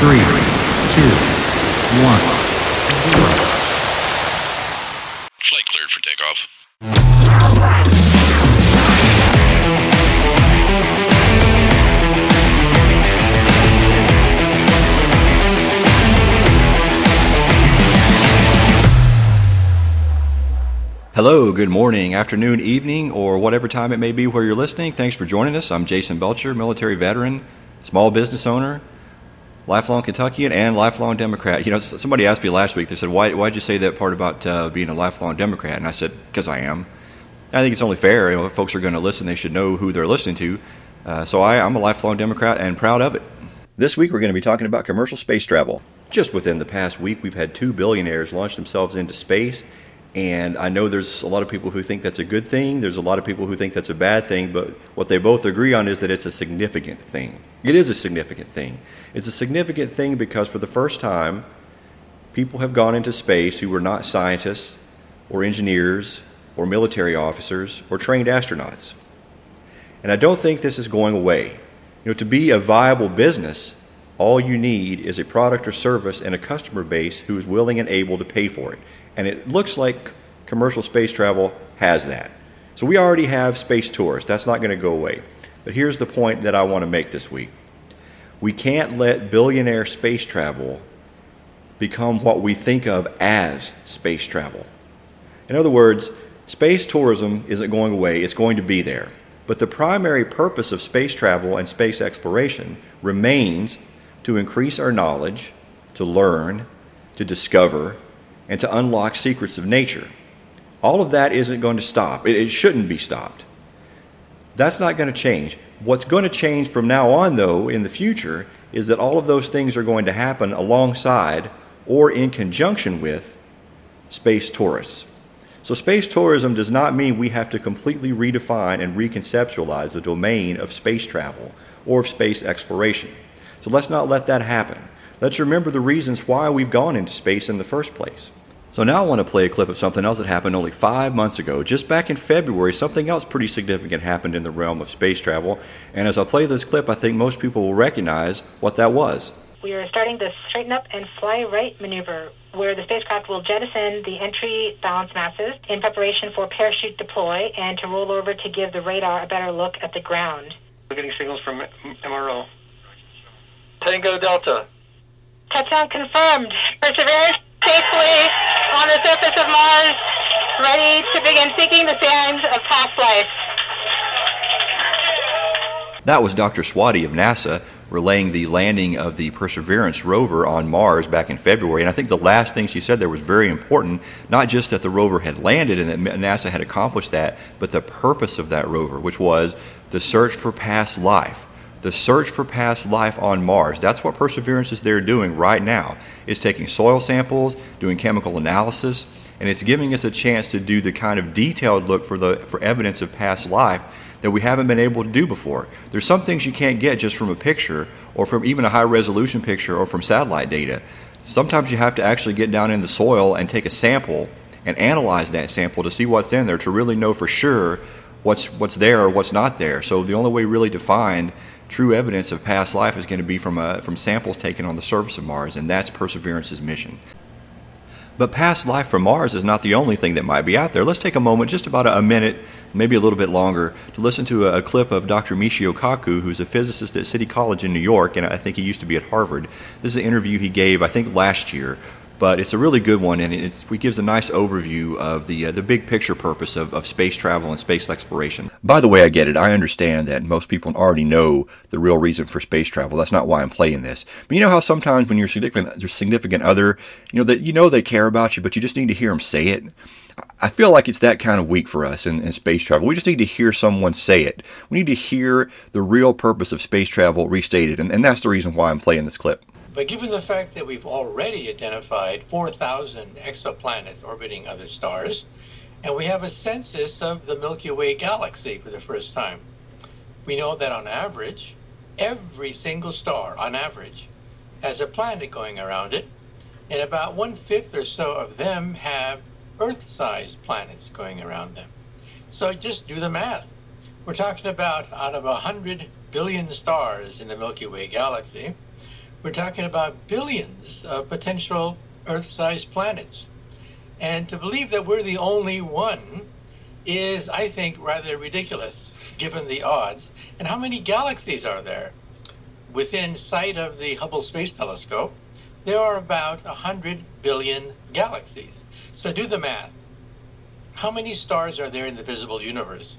three, two, one, zero. Flight cleared for takeoff. Hello, good morning, afternoon, evening, or whatever time it may be where you're listening. Thanks for joining us. I'm Jason Belcher, military veteran, small business owner, lifelong Kentuckian, and lifelong Democrat. You know, somebody asked me last week, they said, Why, why'd you say that part about uh, being a lifelong Democrat? And I said, Because I am. I think it's only fair. You know, if folks are going to listen, they should know who they're listening to. Uh, so I, I'm a lifelong Democrat and proud of it. This week, we're going to be talking about commercial space travel. Just within the past week, we've had two billionaires launch themselves into space. And I know there's a lot of people who think that's a good thing. There's a lot of people who think that's a bad thing. But what they both agree on is that it's a significant thing. It is a significant thing. It's a significant thing because for the first time, people have gone into space who were not scientists or engineers or military officers or trained astronauts. And I don't think this is going away. You know, to be a viable business, all you need is a product or service and a customer base who is willing and able to pay for it. And it looks like commercial space travel has that. So we already have space tours. That's not going to go away. But here's the point that I want to make this week. We can't let billionaire space travel become what we think of as space travel. In other words, space tourism isn't going away, it's going to be there. But the primary purpose of space travel and space exploration remains to increase our knowledge, to learn, to discover, and to unlock secrets of nature. All of that isn't going to stop. It, it shouldn't be stopped. That's not going to change. What's going to change from now on, though, in the future, is that all of those things are going to happen alongside or in conjunction with space tourists. So, space tourism does not mean we have to completely redefine and reconceptualize the domain of space travel or of space exploration. So, let's not let that happen. Let's remember the reasons why we've gone into space in the first place. So, now I want to play a clip of something else that happened only five months ago. Just back in February, something else pretty significant happened in the realm of space travel. And as I play this clip, I think most people will recognize what that was. We are starting the straighten up and fly right maneuver, where the spacecraft will jettison the entry balance masses in preparation for parachute deploy and to roll over to give the radar a better look at the ground. We're getting signals from MRO. Tango Delta. Touchdown confirmed. Perseverance safely on the surface of Mars, ready to begin seeking the signs of past life. That was Dr. Swati of NASA relaying the landing of the Perseverance rover on Mars back in February. And I think the last thing she said there was very important, not just that the rover had landed and that NASA had accomplished that, but the purpose of that rover, which was the search for past life. The search for past life on Mars. That's what Perseverance is there doing right now. It's taking soil samples, doing chemical analysis, and it's giving us a chance to do the kind of detailed look for the for evidence of past life that we haven't been able to do before. There's some things you can't get just from a picture or from even a high resolution picture or from satellite data. Sometimes you have to actually get down in the soil and take a sample and analyze that sample to see what's in there to really know for sure what's what's there or what's not there. So the only way really to find true evidence of past life is going to be from a, from samples taken on the surface of Mars, and that's Perseverance's mission. But past life from Mars is not the only thing that might be out there. Let's take a moment, just about a minute, maybe a little bit longer, to listen to a, a clip of Dr. Michio Kaku, who's a physicist at City College in New York, and I think he used to be at Harvard. This is an interview he gave, I think, last year. But it's a really good one, and it gives a nice overview of the uh, the big picture purpose of, of space travel and space exploration. By the way, I get it. I understand that most people already know the real reason for space travel. That's not why I'm playing this. But you know how sometimes when your significant your significant other, you know that you know they care about you, but you just need to hear them say it. I feel like it's that kind of week for us in, in, space travel. We just need to hear someone say it. We need to hear the real purpose of space travel restated, and, and that's the reason why I'm playing this clip. But given the fact that we've already identified 4,000 exoplanets orbiting other stars, and we have a census of the Milky Way galaxy for the first time, we know that on average, every single star, on average, has a planet going around it, and about one fifth or so of them have Earth sized planets going around them. So just do the math. We're talking about out of 100 billion stars in the Milky Way galaxy, We're talking about billions of potential Earth sized planets. And to believe that we're the only one is, I think, rather ridiculous given the odds. And how many galaxies are there? Within sight of the Hubble Space Telescope, there are about 100 billion galaxies. So do the math. How many stars are there in the visible universe?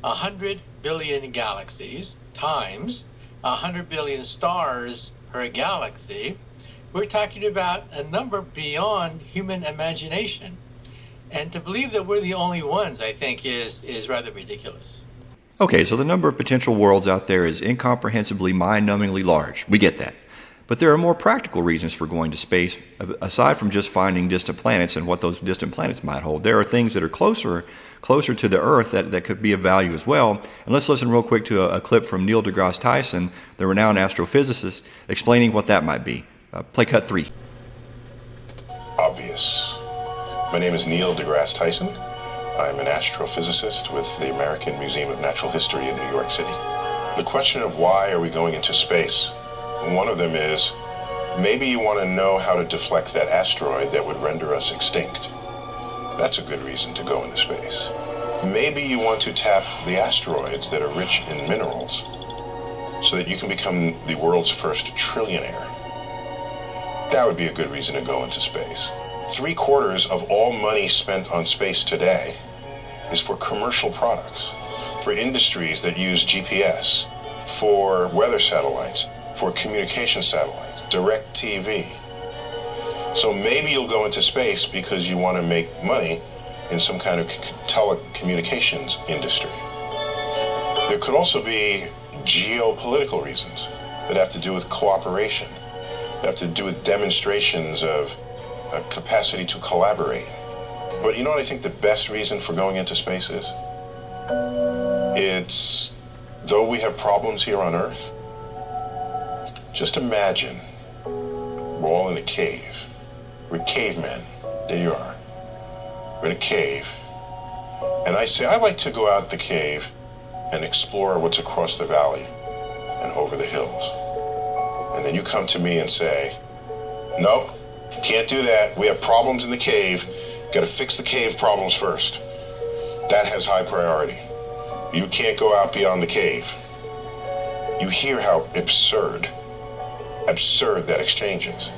100 billion galaxies times 100 billion stars per galaxy. We're talking about a number beyond human imagination. And to believe that we're the only ones, I think, is, is rather ridiculous. Okay, so the number of potential worlds out there is incomprehensibly mind numbingly large. We get that. But there are more practical reasons for going to space, aside from just finding distant planets and what those distant planets might hold. There are things that are closer, closer to the Earth that, that could be of value as well. And let's listen real quick to a, a clip from Neil deGrasse Tyson, the renowned astrophysicist, explaining what that might be. Uh, play cut three. Obvious. My name is Neil deGrasse Tyson. I'm an astrophysicist with the American Museum of Natural History in New York City. The question of why are we going into space one of them is maybe you want to know how to deflect that asteroid that would render us extinct. That's a good reason to go into space. Maybe you want to tap the asteroids that are rich in minerals so that you can become the world's first trillionaire. That would be a good reason to go into space. Three quarters of all money spent on space today is for commercial products, for industries that use GPS, for weather satellites, for communication satellites, DirecTV. So maybe you'll go into space because you want to make money in some kind of telecommunications industry. There could also be geopolitical reasons that have to do with cooperation, that have to do with demonstrations of a capacity to collaborate. But you know what I think the best reason for going into space is? It's though we have problems here on Earth, just imagine we're all in a cave. We're cavemen. There you are. We're in a cave. And I say, I like to go out the cave and explore what's across the valley and over the hills. And then you come to me and say, Nope, can't do that. We have problems in the cave. Got to fix the cave problems first. That has high priority. You can't go out beyond the cave. You hear how absurd absurd that exchange is.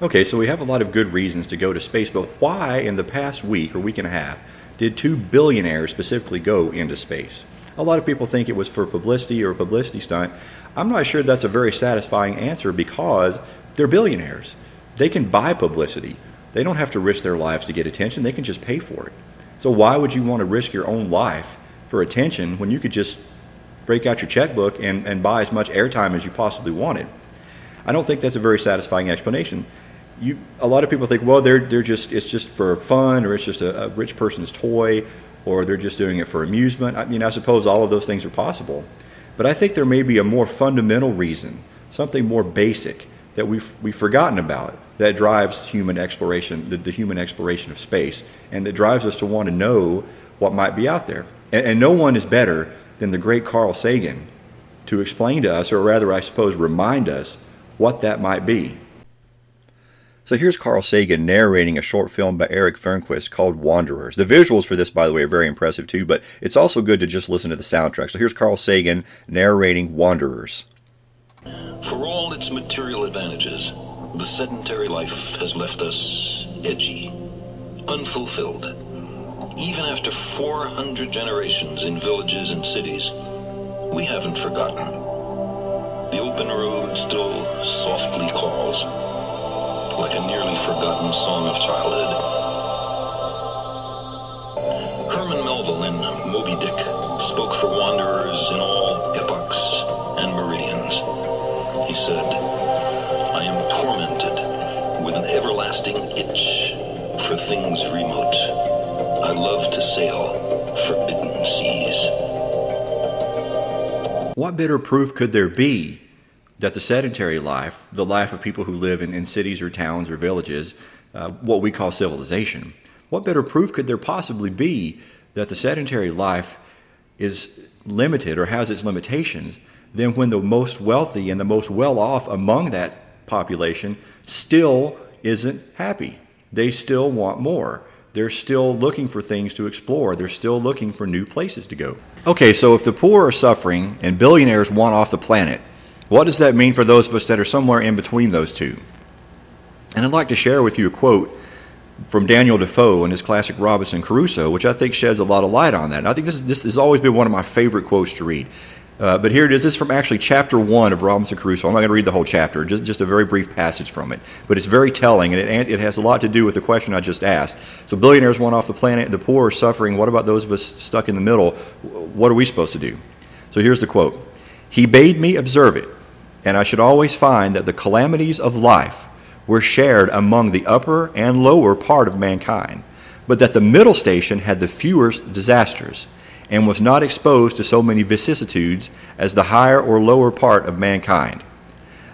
Okay, so we have a lot of good reasons to go to space, but why in the past week or week and a half did two billionaires specifically go into space? A lot of people think it was for publicity or a publicity stunt. I'm not sure that's a very satisfying answer because they're billionaires. They can buy publicity. They don't have to risk their lives to get attention, they can just pay for it. So, why would you want to risk your own life for attention when you could just break out your checkbook and, and buy as much airtime as you possibly wanted? I don't think that's a very satisfying explanation. You, a lot of people think, well, they're, they're just, it's just for fun, or it's just a, a rich person's toy, or they're just doing it for amusement. I mean, I suppose all of those things are possible. But I think there may be a more fundamental reason, something more basic that we've, we've forgotten about that drives human exploration, the, the human exploration of space, and that drives us to want to know what might be out there. And, and no one is better than the great Carl Sagan to explain to us, or rather, I suppose, remind us what that might be. So here's Carl Sagan narrating a short film by Eric Fernquist called Wanderers. The visuals for this, by the way, are very impressive too, but it's also good to just listen to the soundtrack. So here's Carl Sagan narrating Wanderers. For all its material advantages, the sedentary life has left us edgy, unfulfilled. Even after 400 generations in villages and cities, we haven't forgotten. The open road still softly calls, like a nearly forgotten song of childhood. Herman Melville in Moby Dick spoke for wanderers in all epochs and meridians. He said, I am tormented with an everlasting itch for things remote. I love to sail forbidden seas. What better proof could there be that the sedentary life, the life of people who live in, in cities or towns or villages, uh, what we call civilization, what better proof could there possibly be that the sedentary life is limited or has its limitations than when the most wealthy and the most well off among that population still isn't happy. They still want more. They're still looking for things to explore. They're still looking for new places to go. Okay, so if the poor are suffering and billionaires want off the planet, what does that mean for those of us that are somewhere in between those two? And I'd like to share with you a quote from Daniel Defoe in his classic Robinson Crusoe, which I think sheds a lot of light on that. And I think this, this has always been one of my favorite quotes to read. Uh, but here it is. This is from actually chapter one of Robinson Crusoe. I'm not going to read the whole chapter, just, just a very brief passage from it. But it's very telling, and it, it has a lot to do with the question I just asked. So, billionaires want off the planet, the poor are suffering. What about those of us stuck in the middle? What are we supposed to do? So, here's the quote He bade me observe it, and I should always find that the calamities of life were shared among the upper and lower part of mankind, but that the middle station had the fewest disasters and was not exposed to so many vicissitudes as the higher or lower part of mankind.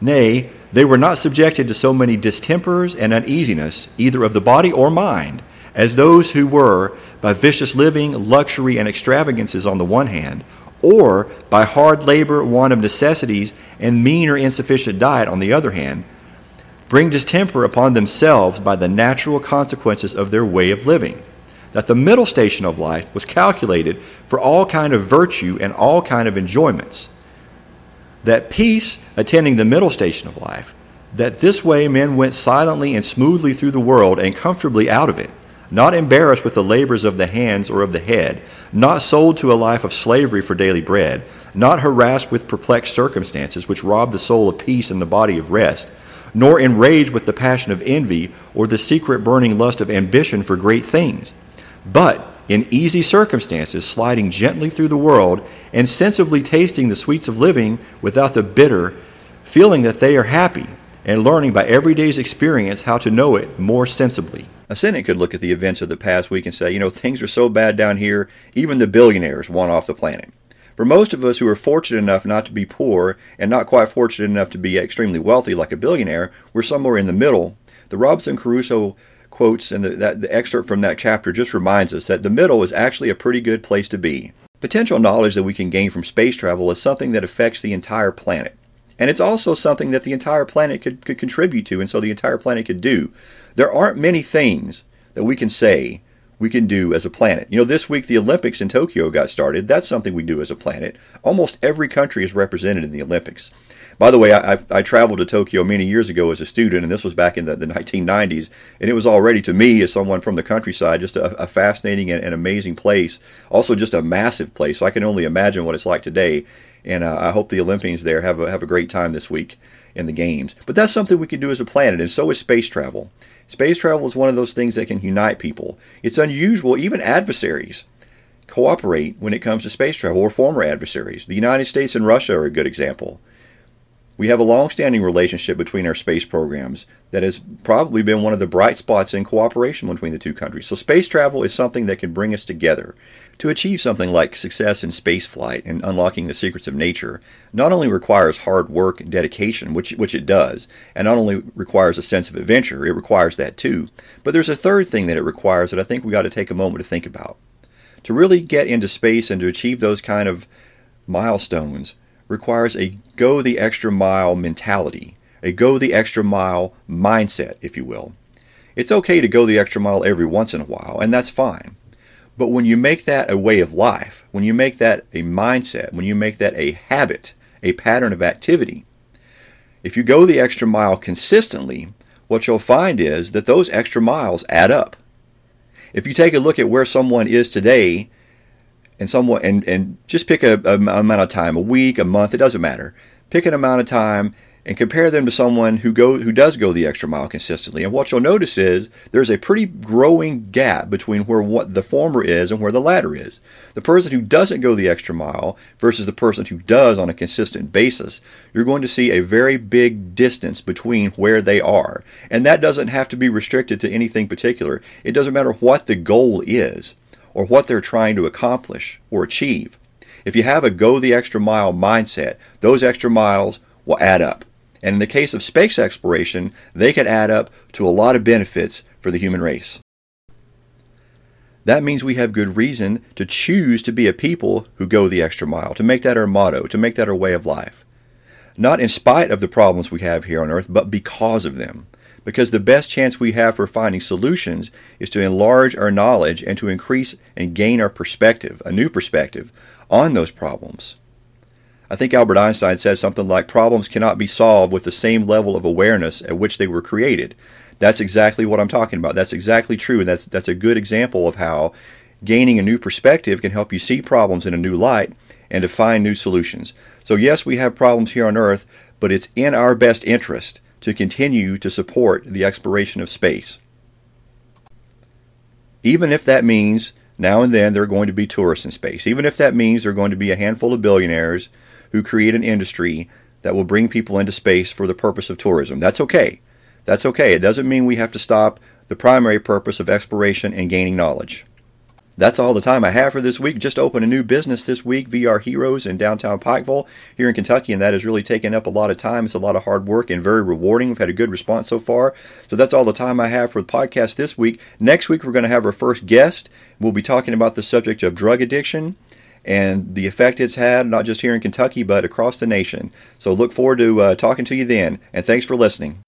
Nay, they were not subjected to so many distempers and uneasiness, either of the body or mind, as those who were, by vicious living, luxury, and extravagances on the one hand, or by hard labor, want of necessities, and mean or insufficient diet on the other hand, bring distemper upon themselves by the natural consequences of their way of living that the middle station of life was calculated for all kind of virtue and all kind of enjoyments. That peace attending the middle station of life that this way men went silently and smoothly through the world and comfortably out of it not embarrassed with the labors of the hands or of the head not sold to a life of slavery for daily bread not harassed with perplexed circumstances which rob the soul of peace and the body of rest nor enraged with the passion of envy or the secret burning lust of ambition for great things but in easy circumstances, sliding gently through the world and sensibly tasting the sweets of living without the bitter, feeling that they are happy, and learning by every day's experience how to know it more sensibly. A cynic could look at the events of the past week and say, you know, things are so bad down here, even the billionaires want off the planet. For most of us who are fortunate enough not to be poor and not quite fortunate enough to be extremely wealthy like a billionaire, we're somewhere in the middle. The Robinson Crusoe quotes and the, that, the excerpt from that chapter just reminds us that the middle is actually a pretty good place to be. Potential knowledge that we can gain from space travel is something that affects the entire planet. And it's also something that the entire planet could, could contribute to, and so the entire planet could do. There aren't many things that we can say we can do as a planet. You know, this week the Olympics in Tokyo got started. That's something we do as a planet. Almost every country is represented in the Olympics. By the way, I, I, traveled to Tokyo many years ago as a student, and this was back in the, the 1990s, and it was already, to me, as someone from the countryside, just a, a fascinating and, and, amazing place. Also, just a massive place. So I can only imagine what it's like today. And uh, I hope the Olympians there have a, have a great time this week in the games. But that's something we can do as a planet, and so is space travel. Space travel is one of those things that can unite people. It's unusual, even adversaries cooperate when it comes to space travel, or former adversaries. The United States and Russia are a good example. We have a long-standing relationship between our space programs that has probably been one of the bright spots in cooperation between the two countries. So space travel is something that can bring us together. To achieve something like success in spaceflight and unlocking the secrets of nature not only requires hard work and dedication, which, which it does, and not only requires a sense of adventure, it requires that too, but there's a third thing that it requires that I think we got to take a moment to think about. To really get into space and to achieve those kind of milestones, requires a go the extra mile mentality, a go the extra mile mindset, if you will. It's okay to go the extra mile every once in a while, and that's fine. But when you make that a way of life, when you make that a mindset, when you make that a habit, a pattern of activity, if you go the extra mile consistently, what you'll find is that those extra miles add up. If you take a look at where someone is today and someone and and just pick a, a, amount of time, a week, a month, it doesn't matter. Pick an amount of time and compare them to someone who go who does go the extra mile consistently. And what you'll notice is there's a pretty growing gap between where what the former is and where the latter is. The person who doesn't go the extra mile versus the person who does on a consistent basis, you're going to see a very big distance between where they are. And that doesn't have to be restricted to anything particular. It doesn't matter what the goal is or what they're trying to accomplish or achieve. If you have a go the extra mile mindset, those extra miles will add up. And in the case of space exploration, they could add up to a lot of benefits for the human race. That means we have good reason to choose to be a people who go the extra mile, to make that our motto, to make that our way of life. not in spite of the problems we have here on earth, but because of them. Because the best chance we have for finding solutions is to enlarge our knowledge and to increase and gain our perspective, a new perspective, on those problems. I think Albert Einstein said something like problems cannot be solved with the same level of awareness at which they were created. That's exactly what I'm talking about. That's exactly true, and that's that's a good example of how gaining a new perspective can help you see problems in a new light and to find new solutions. So yes, we have problems here on earth, but it's in our best interest to continue to support the exploration of space. Even if that means now and then there are going to be tourists in space, even if that means there are going to be a handful of billionaires who create an industry that will bring people into space for the purpose of tourism. That's okay. That's okay. It doesn't mean we have to stop the primary purpose of exploration and gaining knowledge. That's all the time I have for this week. Just opened a new business this week, VR Heroes in downtown Pikeville here in Kentucky, and that has really taken up a lot of time. It's a lot of hard work and very rewarding. We've had a good response so far. So that's all the time I have for the podcast this week. Next week, we're going to have our first guest. We'll be talking about the subject of drug addiction and the effect it's had, not just here in Kentucky, but across the nation. So look forward to uh, talking to you then, and thanks for listening.